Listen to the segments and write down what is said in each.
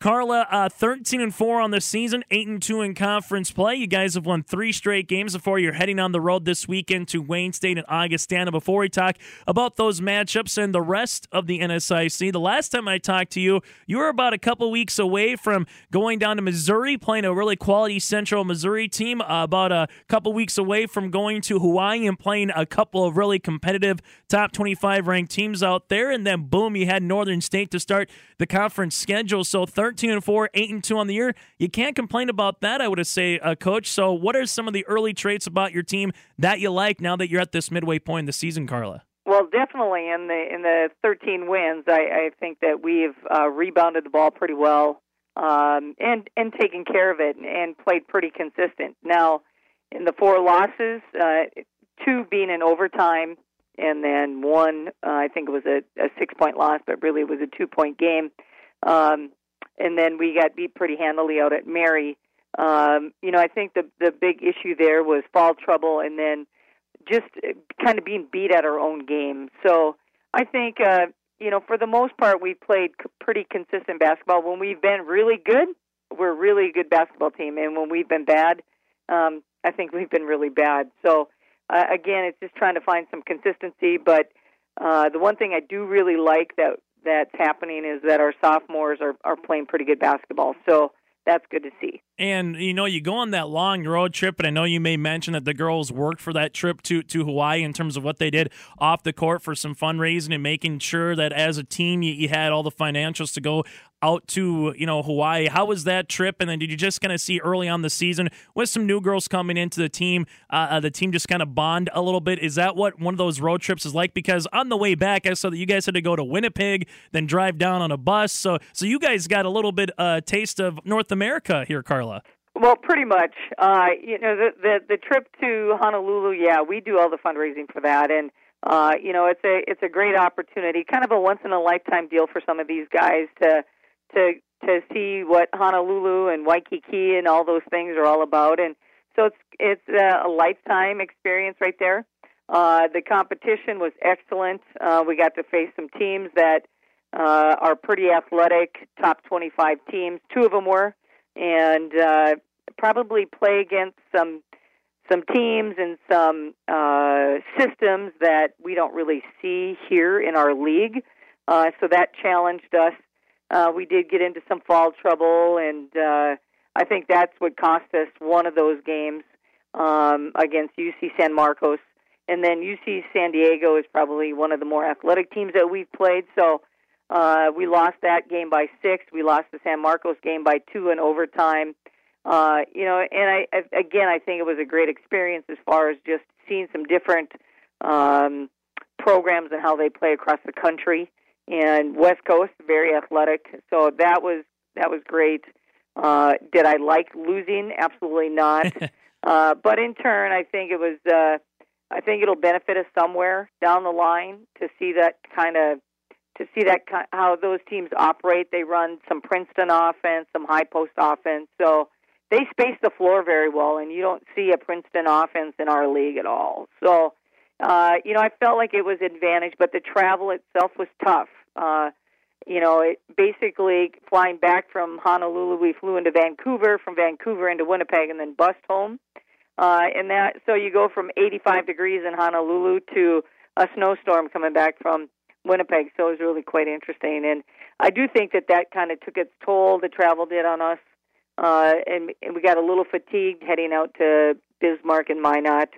Karla, uh, 13 and 4 on the season, 8 and 2 in conference play. You guys have won three straight games before you're heading on the road this weekend to Wayne State and Augustana. Before we talk about those matchups and the rest of the NSIC, the last time I talked to you, you were about a couple weeks away from going down to Missouri, playing a really quality Central Missouri team, uh, about a couple weeks away from going to Hawaii and playing a couple of really competitive top 25 ranked teams out there. And then, boom, you had Northern State to start the conference schedule. So 13 and 4, 8 and 2 on the year. You can't complain about that, I would say, uh, coach. So what are some of the early traits about your team that you like now that you're at this midway point in the season, Karla? Well, definitely in the in the 13 wins, I, I think that we've uh, rebounded the ball pretty well um, and and taken care of it and played pretty consistent. Now, in the four losses, uh, two being in overtime, and then one, uh, I think it was a, a six point loss, but really it was a two point game. Um, and then we got beat pretty handily out at Mary. Um, you know, I think the the big issue there was fall trouble, and then just kind of being beat at our own game. So I think, uh, you know, for the most part, we played pretty consistent basketball. When we've been really good, we're really a good basketball team, and when we've been bad, um, I think we've been really bad. So uh, again, it's just trying to find some consistency. But uh, the one thing I do really like that that's happening is that our sophomores are are playing pretty good basketball. So that's good to see. And you know, you go on that long road trip, and I know you may mention that the girls worked for that trip to to Hawaii in terms of what they did off the court for some fundraising and making sure that as a team you, you had all the financials to go out to you know Hawaii. How was that trip? And then did you just kind of see early on the season with some new girls coming into the team, uh, uh, the team just kind of bond a little bit? Is that what one of those road trips is like? Because on the way back, I saw that you guys had to go to Winnipeg, then drive down on a bus. So so you guys got a little bit uh, taste of North America here, Karla. Well, pretty much. Uh, you know, the, the the trip to Honolulu. Yeah, we do all the fundraising for that, and uh, you know, it's a it's a great opportunity, kind of a once in a lifetime deal for some of these guys to to to see what Honolulu and Waikiki and all those things are all about. And so it's it's a, lifetime experience right there. Uh, the competition was excellent. Uh, we got to face some teams that uh, are pretty athletic, top 25 teams. Two of them were, and uh, probably play against some some teams and some uh, systems that we don't really see here in our league. Uh, so that challenged us uh, we did get into some fall trouble, and uh, I think that's what cost us one of those games um, against UC San Marcos. And then UC San Diego is probably one of the more athletic teams that we've played. So uh, we lost that game by six. We lost the San Marcos game by two in overtime. Uh, you know, and I, I again, I think it was a great experience as far as just seeing some different um, programs and how they play across the country and West Coast very athletic. So that was that was great. Uh, did I like losing? Absolutely not. uh, but in turn, I think it was. Uh, I think it'll benefit us somewhere down the line to see that kind of to see that how those teams operate. They run some Princeton offense, some high post offense. So they space the floor very well, and you don't see a Princeton offense in our league at all. So, uh, you know, I felt like it was advantage, but the travel itself was tough. Uh, you know, it basically flying back from Honolulu, we flew into Vancouver, from Vancouver into Winnipeg, and then bust home. Uh, and that so you go from 85 degrees in Honolulu to a snowstorm coming back from Winnipeg. So it was really quite interesting, and I do think that that kind of took its toll. The travel did on us, uh, and, and we got a little fatigued heading out to Bismarck and Minot.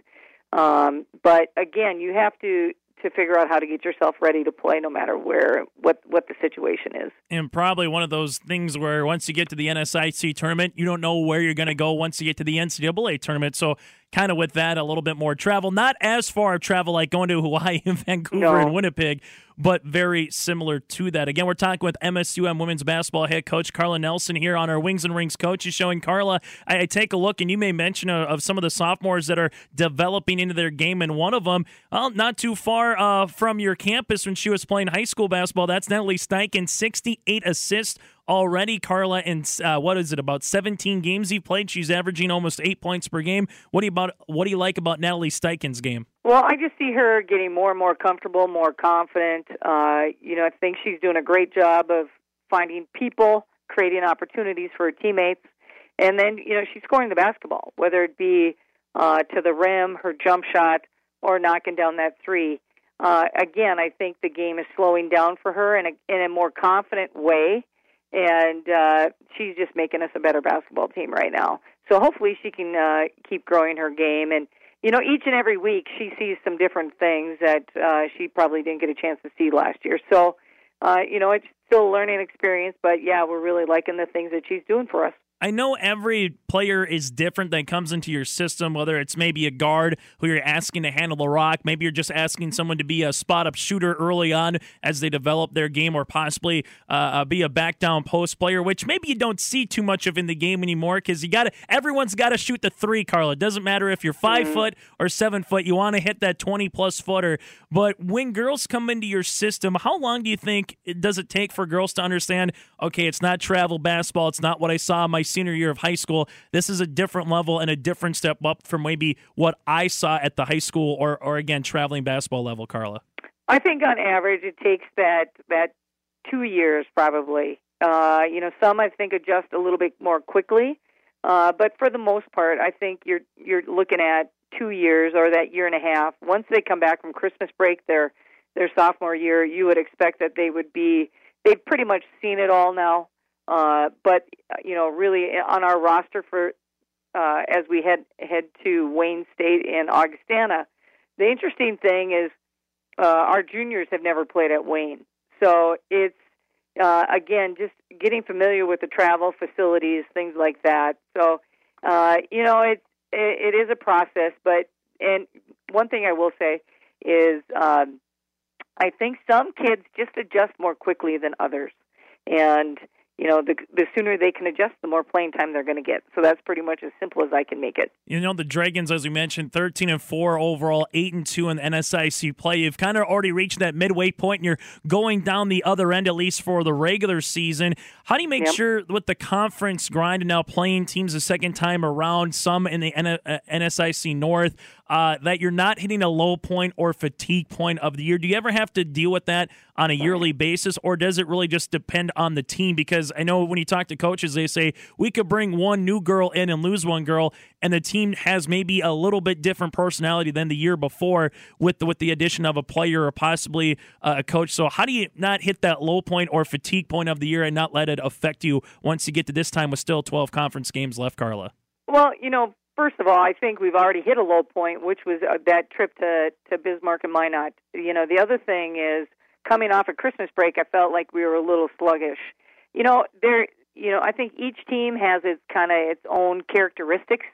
Um, but again, you have to to figure out how to get yourself ready to play no matter where what what the situation is. And probably one of those things where once you get to the NSIC tournament, you don't know where you're going to go once you get to the NCAA tournament. So kind of with that a little bit more travel, not as far travel like going to Hawaii and Vancouver no. and Winnipeg, but very similar to that. Again, we're talking with MSUM women's basketball head coach Karla Nelson here on our Wings and Rings coach. Is showing Karla. I, I, take a look, and you may mention uh, of some of the sophomores that are developing into their game, and one of them, well, not too far uh, from your campus when she was playing high school basketball. That's Natalie Steichen, 68 assists already. Karla, in uh, what is it about 17 games he played? She's averaging almost eight points per game. What do you about? What do you like about Natalie Steichen's game? Well, I just see her getting more and more comfortable, more confident. Uh, you know, I think she's doing a great job of finding people, creating opportunities for her teammates, and then you know she's scoring the basketball, whether it be uh, to the rim, her jump shot, or knocking down that three. Uh, again, I think the game is slowing down for her in a, in a more confident way, and uh, she's just making us a better basketball team right now. So hopefully she can uh, keep growing her game. And you know, each and every week she sees some different things that uh, she probably didn't get a chance to see last year. So, uh, you know, it's still a learning experience, but yeah, we're really liking the things that she's doing for us. I know every player is different that comes into your system, whether it's maybe a guard who you're asking to handle the rock, maybe you're just asking someone to be a spot up shooter early on as they develop their game, or possibly uh, uh be a back down post player, which maybe you don't see too much of in the game anymore because you got to everyone's got to shoot the three, Karla. It doesn't matter if you're 5 mm-hmm. foot or seven foot, you want to hit that 20 plus footer. But when girls come into your system, how long do you think it does it take for girls to understand? Okay, it's not travel basketball. It's not what I saw my senior year of high school. This is a different level and a different step up from maybe what I saw at the high school or, or again, traveling basketball level, Karla. I think on average it takes that, that two years probably. Uh, you know, some I think adjust a little bit more quickly. Uh, but for the most part, I think you're you're looking at two years or that year and a half. Once they come back from Christmas break, their their sophomore year, you would expect that they would be they've pretty much seen it all now. Uh, but uh, you know, really on our roster for uh, as we head head to Wayne State and Augustana, the interesting thing is uh, our juniors have never played at Wayne, so it's uh, again just getting familiar with the travel facilities, things like that. So uh, you know, it, it it is a process, but and one thing I will say is um, I think some kids just adjust more quickly than others, and you know, the the sooner they can adjust, the more playing time they're going to get. So that's pretty much as simple as I can make it. You know, the Dragons, as we mentioned, thirteen and four overall, eight and two in the NSIC play. You've kind of already reached that midway point, and you're going down the other end, at least for the regular season. How do you make yep. sure with the conference grind and now playing teams a second time around, some in the NSIC uh, North, uh, that you're not hitting a low point or fatigue point of the year? Do you ever have to deal with that on a yearly basis, or does it really just depend on the team? Because I know when you talk to coaches, they say we could bring one new girl in and lose one girl, and the team has maybe a little bit different personality than the year before with the, with the addition of a player or possibly a coach. So how do you not hit that low point or fatigue point of the year and not let it affect you once you get to this time with still 12 conference games left, Karla? Well, you know, First of all, I think we've already hit a low point, which was uh, that trip to to Bismarck and Minot. You know, the other thing is coming off of Christmas break, I felt like we were a little sluggish. You know, there. You know, I think each team has its kind of its own characteristics,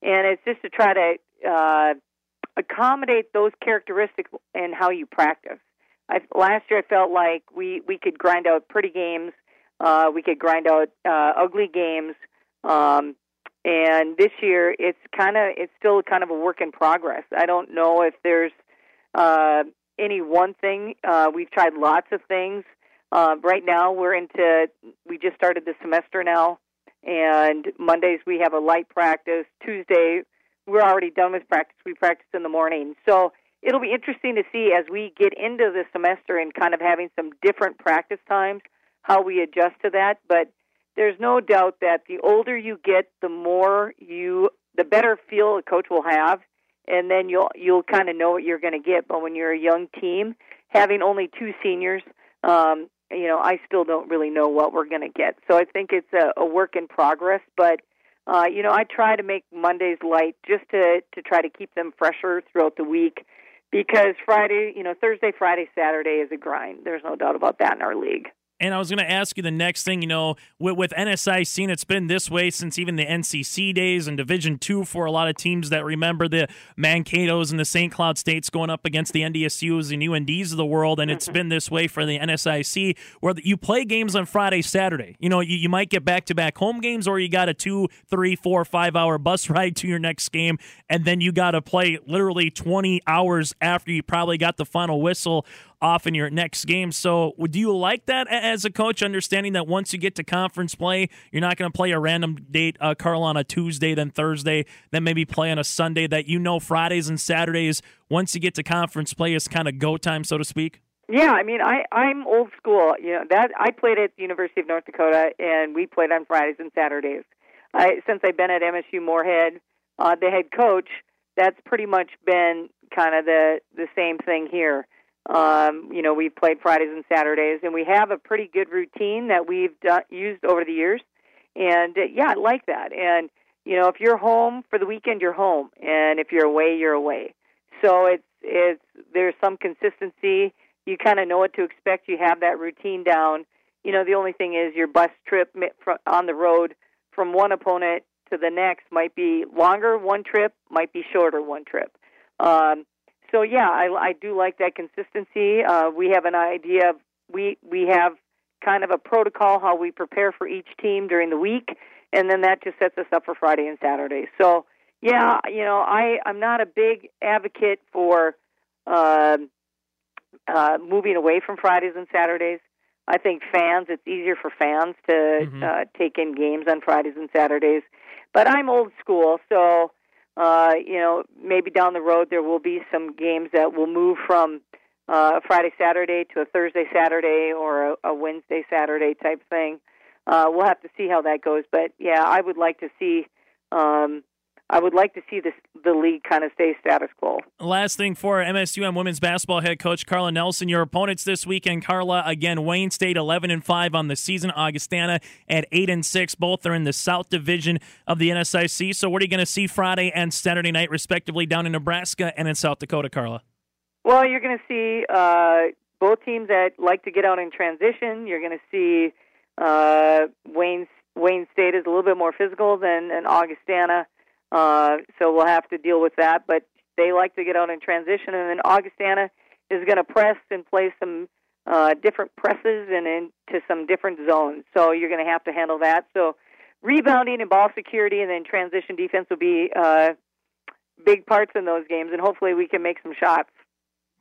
and it's just to try to uh, accommodate those characteristics in how you practice. I, last year, I felt like we we could grind out pretty games, uh, we could grind out uh, ugly games. Um, and this year it's kind of it's still kind of a work in progress. I don't know if there's uh, any one thing. Uh, we've tried lots of things. Uh, right now we're into we just started the semester now, and Mondays we have a light practice. Tuesday we're already done with practice. We practice in the morning, so it'll be interesting to see as we get into the semester and kind of having some different practice times how we adjust to that. But there's no doubt that the older you get, the more you, the better feel a coach will have, and then you'll you'll kind of know what you're going to get. But when you're a young team, having only two seniors, um, you know, I still don't really know what we're going to get. So I think it's a, a work in progress, but. Uh, you know, I try to make Mondays light just to to try to keep them fresher throughout the week because Friday, you know, Thursday, Friday, Saturday is a grind. There's no doubt about that in our league. And I was going to ask you the next thing, you know, with, with NSIC, and it's been this way since even the NCC days and Division Two for a lot of teams that remember the Mankato's and the St. Cloud States going up against the NDSUs and UNDs of the world. And it's mm-hmm. been this way for the NSIC where you play games on Friday, Saturday. You know, you, you might get back to back home games or you got a two, three, four, five hour bus ride to your next game. And then you got to play literally 20 hours after you probably got the final whistle off in your next game. So, do you like that as a coach, understanding that once you get to conference play, you're not going to play a random date, uh, Carl, on a Tuesday, then Thursday, then maybe play on a Sunday, that you know Fridays and Saturdays, once you get to conference play, is kind of go time, so to speak? Yeah, I mean, I I'm old school. You know that I played at the University of North Dakota, and we played on Fridays and Saturdays. I since I've been at MSU Moorhead, uh, the head coach. That's pretty much been kind of the the same thing here. Um, you know, we've played Fridays and Saturdays, and we have a pretty good routine that we've done, used over the years. And uh, yeah, I like that. And you know, if you're home for the weekend, you're home, and if you're away, you're away. So it's it's there's some consistency. You kind of know what to expect. You have that routine down. You know, the only thing is your bus trip on the road from one opponent to the next might be longer one trip, might be shorter one trip. Um, so yeah, I, I do like that consistency. Uh, we have an idea. Of, we we have kind of a protocol how we prepare for each team during the week, and then that just sets us up for Friday and Saturday. So yeah, you know, I I'm not a big advocate for uh, uh, moving away from Fridays and Saturdays. I think fans, it's easier for fans to mm-hmm. uh, take in games on Fridays and Saturdays. But I'm old school, so uh, you know, maybe down the road there will be some games that will move from uh, a Friday Saturday to a Thursday Saturday or a, a Wednesday Saturday type thing. Uh, we'll have to see how that goes, but yeah, I would like to see um, I would like to see this the league kind of stay status quo. Last thing for MSUM women's basketball head coach Karla Nelson, your opponents this weekend, Karla again Wayne State eleven and five on the season, Augustana at eight and six. Both are in the South Division of the NSIC. So what are you going to see Friday and Saturday night, respectively, down in Nebraska and in South Dakota, Karla? Well, you're going to see uh, both teams that like to get out in transition. You're going to see uh, Wayne Wayne State is a little bit more physical than an Augustana. Uh, so we'll have to deal with that. But they like to get out in transition, and then Augustana is going to press and play some uh, different presses and into some different zones. So you're going to have to handle that. So rebounding and ball security, and then transition defense will be uh, big parts in those games, and hopefully we can make some shots.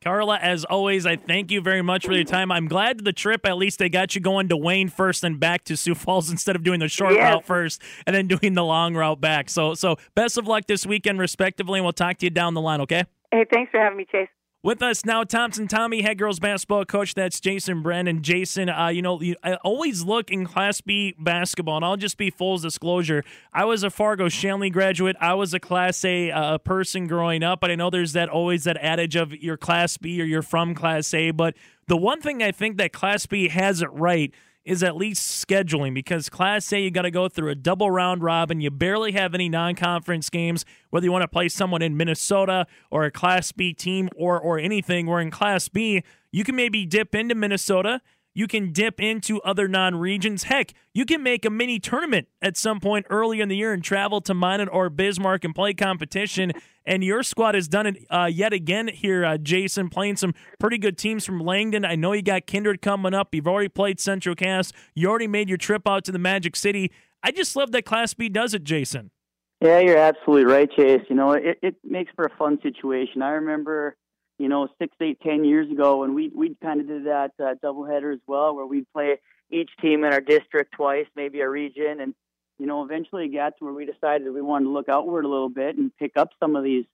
Karla, as always, I thank you very much for your time. I'm glad the trip, at least they got you going to Wayne first and back to Sioux Falls instead of doing the short yes. route first and then doing the long route back. So, so best of luck this weekend, respectively, and we'll talk to you down the line, okay? Hey, thanks for having me, Chase. With us now, Thompson Tommy, head girls basketball coach. That's Jason Brennan. Jason, uh, you know, I always look in Class B basketball, and I'll just be full disclosure. I was a Fargo Shanley graduate. I was a Class A uh, person growing up, but I know there's that always that adage of you're Class B or you're from Class A. But the one thing I think that Class B has it right – is at least scheduling because Class A, you got to go through a double round robin. You barely have any non conference games, whether you want to play someone in Minnesota or a Class B team or, or anything. Where in Class B, you can maybe dip into Minnesota you can dip into other non regions. Heck, you can make a mini tournament at some point early in the year and travel to Minot or Bismarck and play competition. And your squad has done it uh, yet again here, uh, Jason, playing some pretty good teams from Langdon. I know you got Kindred coming up. You've already played Central Cass. You already made your trip out to the Magic City. I just love that Class B does it, Jason. Yeah, you're absolutely right, Chase. You know, it, it makes for a fun situation. I remember you know, six, eight, ten years ago, and we we kind of did that uh, doubleheader as well, where we'd play each team in our district twice, maybe a region, and you know, eventually it got to where we decided we wanted to look outward a little bit and pick up some of these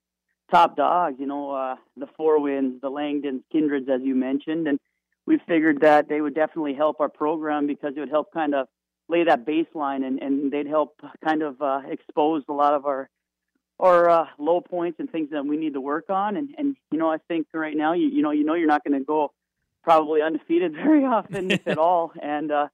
top dogs. You know, uh, the Four Winds, the Langdons, Kindreds, as you mentioned, and we figured that they would definitely help our program because it would help kind of lay that baseline and, and they'd help kind of uh, expose a lot of our or uh, low points and things that we need to work on. And, and you know, I think right now, you, you know, you know, you're not going to go probably undefeated very often, if at all. And uh,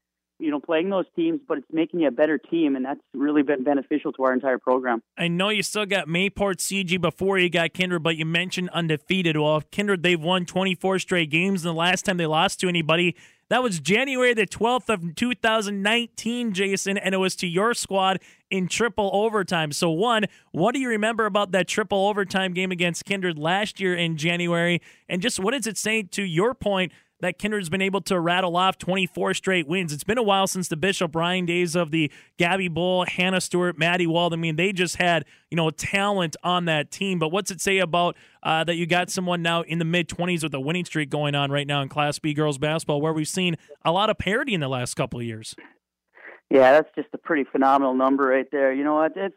you know, playing those teams, but it's making you a better team, and that's really been beneficial to our entire program. I know you still got Mayport CG before you got Kindred, but you mentioned undefeated. Well, Kindred, they've won 24 straight games, and the last time they lost to anybody, that was January the 12th of 2019, Jason, and it was to your squad in triple overtime. So, one, what do you remember about that triple overtime game against Kindred last year in January? And just what does it say to your point that Kindred's been able to rattle off 24 straight wins. It's been a while since the Bishop Ryan days of the Gabby Bull, Hannah Stewart, Maddie Wald. I mean, they just had, you know, talent on that team. But what's it say about uh, that you got someone now in the mid 20s with a winning streak going on right now in Class B girls basketball, where we've seen a lot of parity in the last couple of years? Yeah, that's just a pretty phenomenal number right there. You know? It's, it's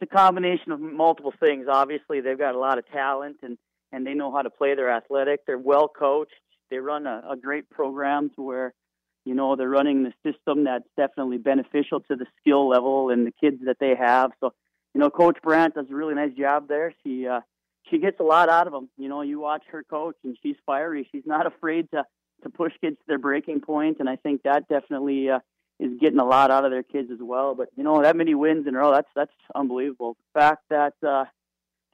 a combination of multiple things. Obviously, they've got a lot of talent and and they know how to play. They're athletic. They're well coached they run a, a great program to where you know they're running the system that's definitely beneficial to the skill level and the kids that they have. So you know, Coach Brandt does a really nice job there. She uh, she gets a lot out of them. You know, you watch her coach, and she's fiery. She's not afraid to to push kids to their breaking point, and I think that definitely uh, is getting a lot out of their kids as well. But you know, that many wins in a row, that's that's unbelievable. The fact that uh,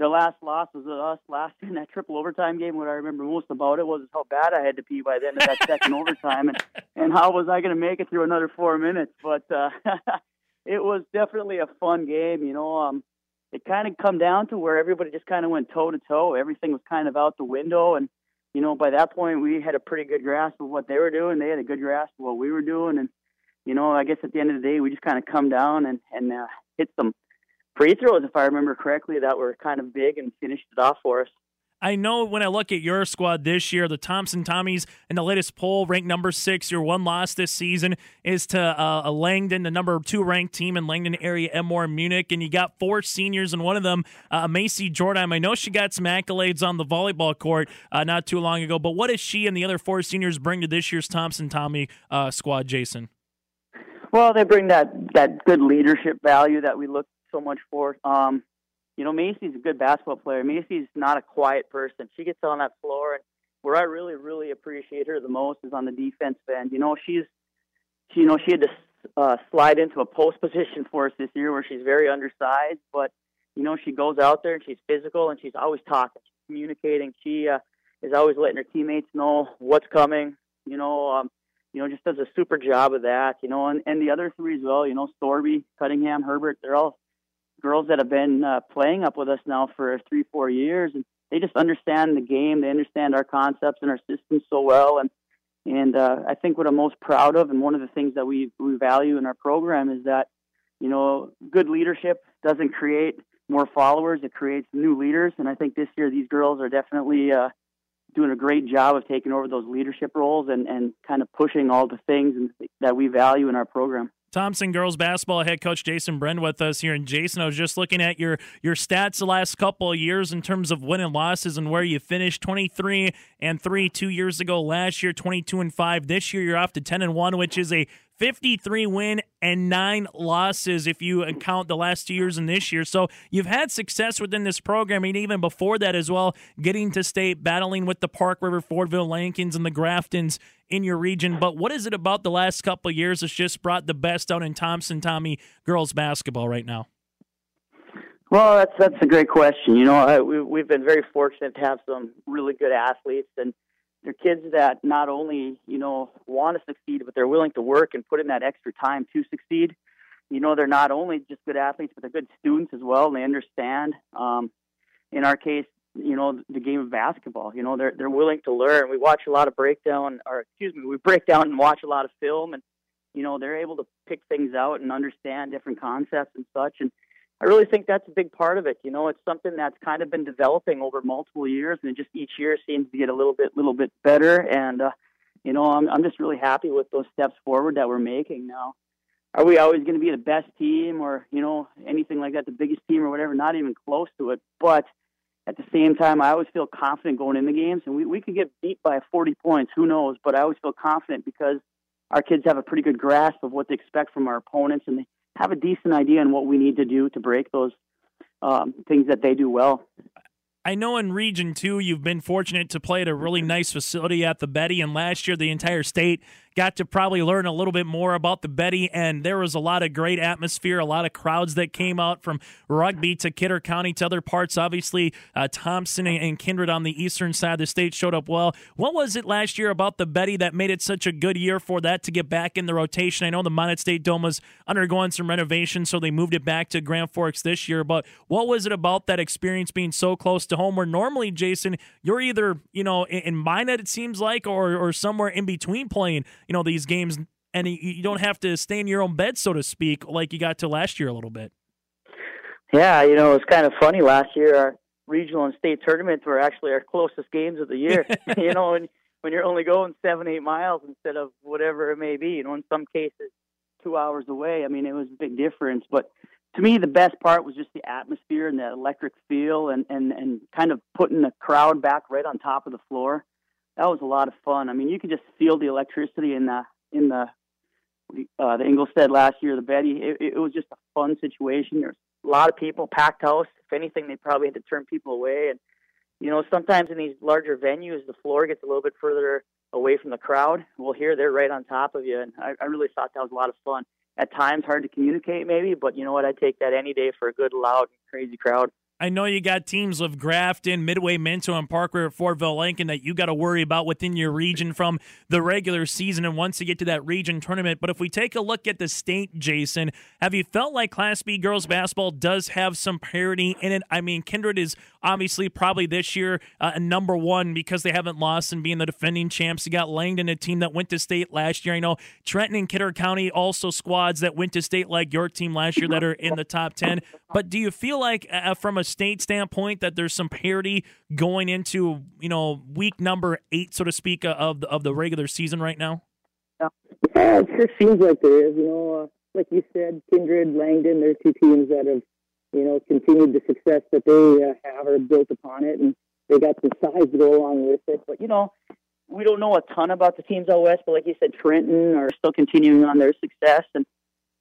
their last loss was us last in that triple overtime game. What I remember most about it was how bad I had to pee by the end of that second overtime, and and how was I going to make it through another four minutes? But uh, it was definitely a fun game. You know, um, it kind of come down to where everybody just kind of went toe to toe. Everything was kind of out the window, and you know, by that point we had a pretty good grasp of what they were doing. They had a good grasp of what we were doing, and you know, I guess at the end of the day, we just kind of come down and and uh, hit some free throws, if I remember correctly, that were kind of big and finished it off for us. I know when I look at your squad this year, the Thompson Tommies in the latest poll ranked number six. Your one loss this season is to uh, Langdon, the number two ranked team in Langdon area, Edmore Munich, and you got four seniors, and one of them, uh, Macy Jordan. I know she got some accolades on the volleyball court uh, not too long ago, but what does she and the other four seniors bring to this year's Thompson Tommy uh, squad, Jason? Well, they bring that that good leadership value that we look so much for. Um, you know, Macy's a good basketball player. Macy's not a quiet person. She gets on that floor, and where I really, really appreciate her the most is on the defense end. You know, she's, she, you know, she had to uh, slide into a post position for us this year where she's very undersized, but you know, she goes out there and she's physical and she's always talking, she's communicating. She uh, is always letting her teammates know what's coming. You know, um, you know, just does a super job of that. You know, and and the other three as well. You know, Storby, Cunningham, Herbert. They're all girls that have been uh, playing up with us now for three, four years, and they just understand the game. They understand our concepts and our systems so well, and and uh, I think what I'm most proud of, and one of the things that we we value in our program is that you know good leadership doesn't create more followers; it creates new leaders. And I think this year these girls are definitely uh, doing a great job of taking over those leadership roles and and kind of pushing all the things that we value in our program. Thompson girls basketball head coach Jason Brend with us here. And Jason, I was just looking at your your stats the last couple of years in terms of win and losses and where you finished 23 and 3 2 years ago last year 22 and 5 this year you're off to 10 and 1 which is a 53 win and nine losses if you count the last two years and this year. So you've had success within this program, and even before that as well, getting to state, battling with the Park River, Fordville, Lankins, and the Graftons in your region. But what is it about the last couple of years that's just brought the best out in Thompson Tommy girls basketball right now? Well, that's that's a great question. You know, we, we've been very fortunate to have some really good athletes, and they're kids that not only you know want to succeed, but they're willing to work and put in that extra time to succeed. You know, they're not only just good athletes, but they're good students as well. And they understand. Um, in our case, you know, the game of basketball. You know, they're they're willing to learn. We watch a lot of breakdown, or excuse me, we break down and watch a lot of film, and you know, they're able to pick things out and understand different concepts and such. And I really think that's a big part of it. You know, it's something that's kind of been developing over multiple years, and just each year seems to get a little bit, little bit better. And uh, you know, I'm I'm just really happy with those steps forward that we're making now. Are we always going to be the best team, or you know, anything like that, the biggest team or whatever? Not even close to it. But at the same time, I always feel confident going in the games, and we we could get beat by 40 points. Who knows? But I always feel confident because our kids have a pretty good grasp of what to expect from our opponents, and they have a decent idea on what we need to do to break those um, things that they do well. I know in Region 2 you've been fortunate to play at a really nice facility at the Betty, and last year the entire state got to probably learn a little bit more about the Betty, and there was a lot of great atmosphere, a lot of crowds that came out from Rugby to Kidder County to other parts. Obviously, uh, Thompson and Kindred on the eastern side of the state showed up well. What was it last year about the Betty that made it such a good year for that to get back in the rotation? I know the Minot State Dome was undergoing some renovations, so they moved it back to Grand Forks this year, but what was it about that experience being so close to home where normally, Jason, you're either, you know, in Minot, it seems like, or, or somewhere in between playing know these games, and you don't have to stay in your own bed, so to speak, like you got to last year a little bit. Yeah, you know, it's kind of funny. Last year, our regional and state tournaments were actually our closest games of the year. you know, and when you're only going seven, eight miles instead of whatever it may be, you know, in some cases two hours away. I mean, it was a big difference. But to me, the best part was just the atmosphere and the electric feel, and and and kind of putting the crowd back right on top of the floor. That was a lot of fun. I mean, you could just feel the electricity in the in the uh, the Engelstad last year, the Betty. It, it was just a fun situation. There's a lot of people, packed house. If anything, they probably had to turn people away. And you know, sometimes in these larger venues, the floor gets a little bit further away from the crowd. Well, here they're right on top of you, and I, I really thought that was a lot of fun. At times, hard to communicate, maybe, but you know what? I take that any day for a good, loud, crazy crowd. I know you got teams of Grafton, Midway, Minto, and Parkway at Fordville Lincoln that you got to worry about within your region from the regular season and once you get to that region tournament. But if we take a look at the state, Jason, have you felt like Class B girls basketball does have some parity in it? I mean, Kindred is obviously probably this year uh, number one because they haven't lost and being the defending champs. You got Langdon, a team that went to state last year. I know Trenton and Kidder County also squads that went to state like your team last year that are in the top 10. But do you feel like uh, from a state standpoint that there's some parity going into you know week number eight, so to speak, of the, of the regular season right now? Yeah, it sure seems like there is. You know, uh, like you said, Kindred, Langdon, they're two teams that have you know continued the success that they uh, have or built upon it, and they got the size to go along with it. But you know, we don't know a ton about the teams out west, but like you said, Trenton are still continuing on their success, and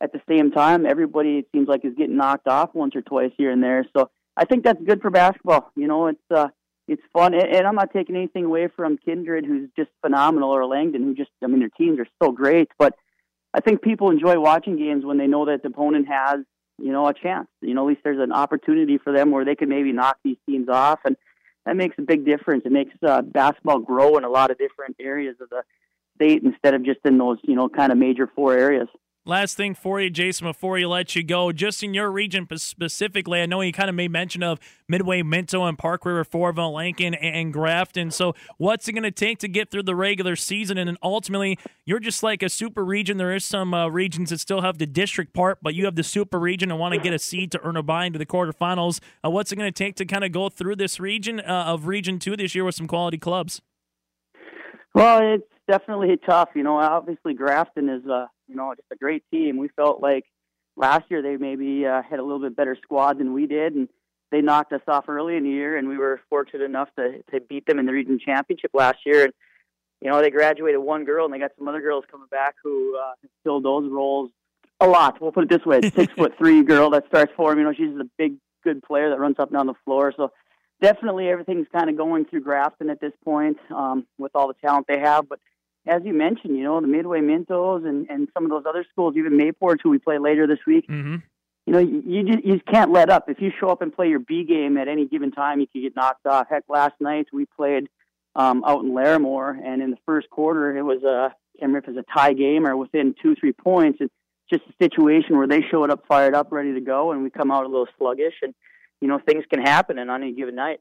at the same time, everybody it seems like is getting knocked off once or twice here and there. So I think that's good for basketball. You know, it's uh, it's fun, and, I'm not taking anything away from Kindred, who's just phenomenal, or Langdon, who just I mean their teams are so great. But I think people enjoy watching games when they know that the opponent has you know a chance. You know, at least there's an opportunity for them where they can maybe knock these teams off, and that makes a big difference. It makes uh, basketball grow in a lot of different areas of the state instead of just in those you know kind of major four areas. Last thing for you, Jason, before you let you go, just in your region specifically, I know you kind of made mention of Midway, Minto, and Park River, Fordville, Lincoln, and Grafton. So, what's it going to take to get through the regular season? And then ultimately, you're just like a super region. There is some uh, regions that still have the district part, but you have the super region and want to get a seed to earn a bye into the quarterfinals. Uh, what's it going to take to kind of go through this region uh, of Region 2 this year with some quality clubs? Well, it's definitely tough. You know, obviously Grafton is a you know just a great team. We felt like last year they maybe uh, had a little bit better squad than we did, and they knocked us off early in the year, and we were fortunate enough to to beat them in the region championship last year. And you know, they graduated one girl, and they got some other girls coming back who uh, filled those roles a lot. We'll put it this way: six foot three girl that starts for them. You know, she's a big, good player that runs up and down the floor. So definitely everything's kind of going through Grafton at this point um, with all the talent they have. But as you mentioned, you know, the Midway Mintos and, and some of those other schools, even Mayports, who we play later this week, mm-hmm. you know, you, you just you just can't let up. If you show up and play your B game at any given time, you could get knocked off. Heck, last night we played um, out in Larimore, and in the first quarter, it was a, I can't remember if it was a tie game or within two, three points. It's just a situation where they showed up fired up, ready to go, and we come out a little sluggish, and, you know, things can happen on any given night.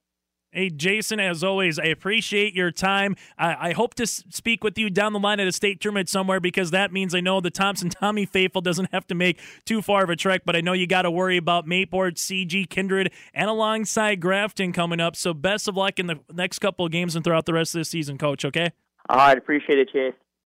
Hey, Jason, as always, I appreciate your time. I, I, hope to speak with you down the line at a state tournament somewhere because that means I know the Thompson Tommy faithful doesn't have to make too far of a trek, but I know you got to worry about Mayport, CG, Kindred, and alongside Grafton coming up. So best of luck in the next couple of games and throughout the rest of the season, Coach, okay? All right, appreciate it, Chase.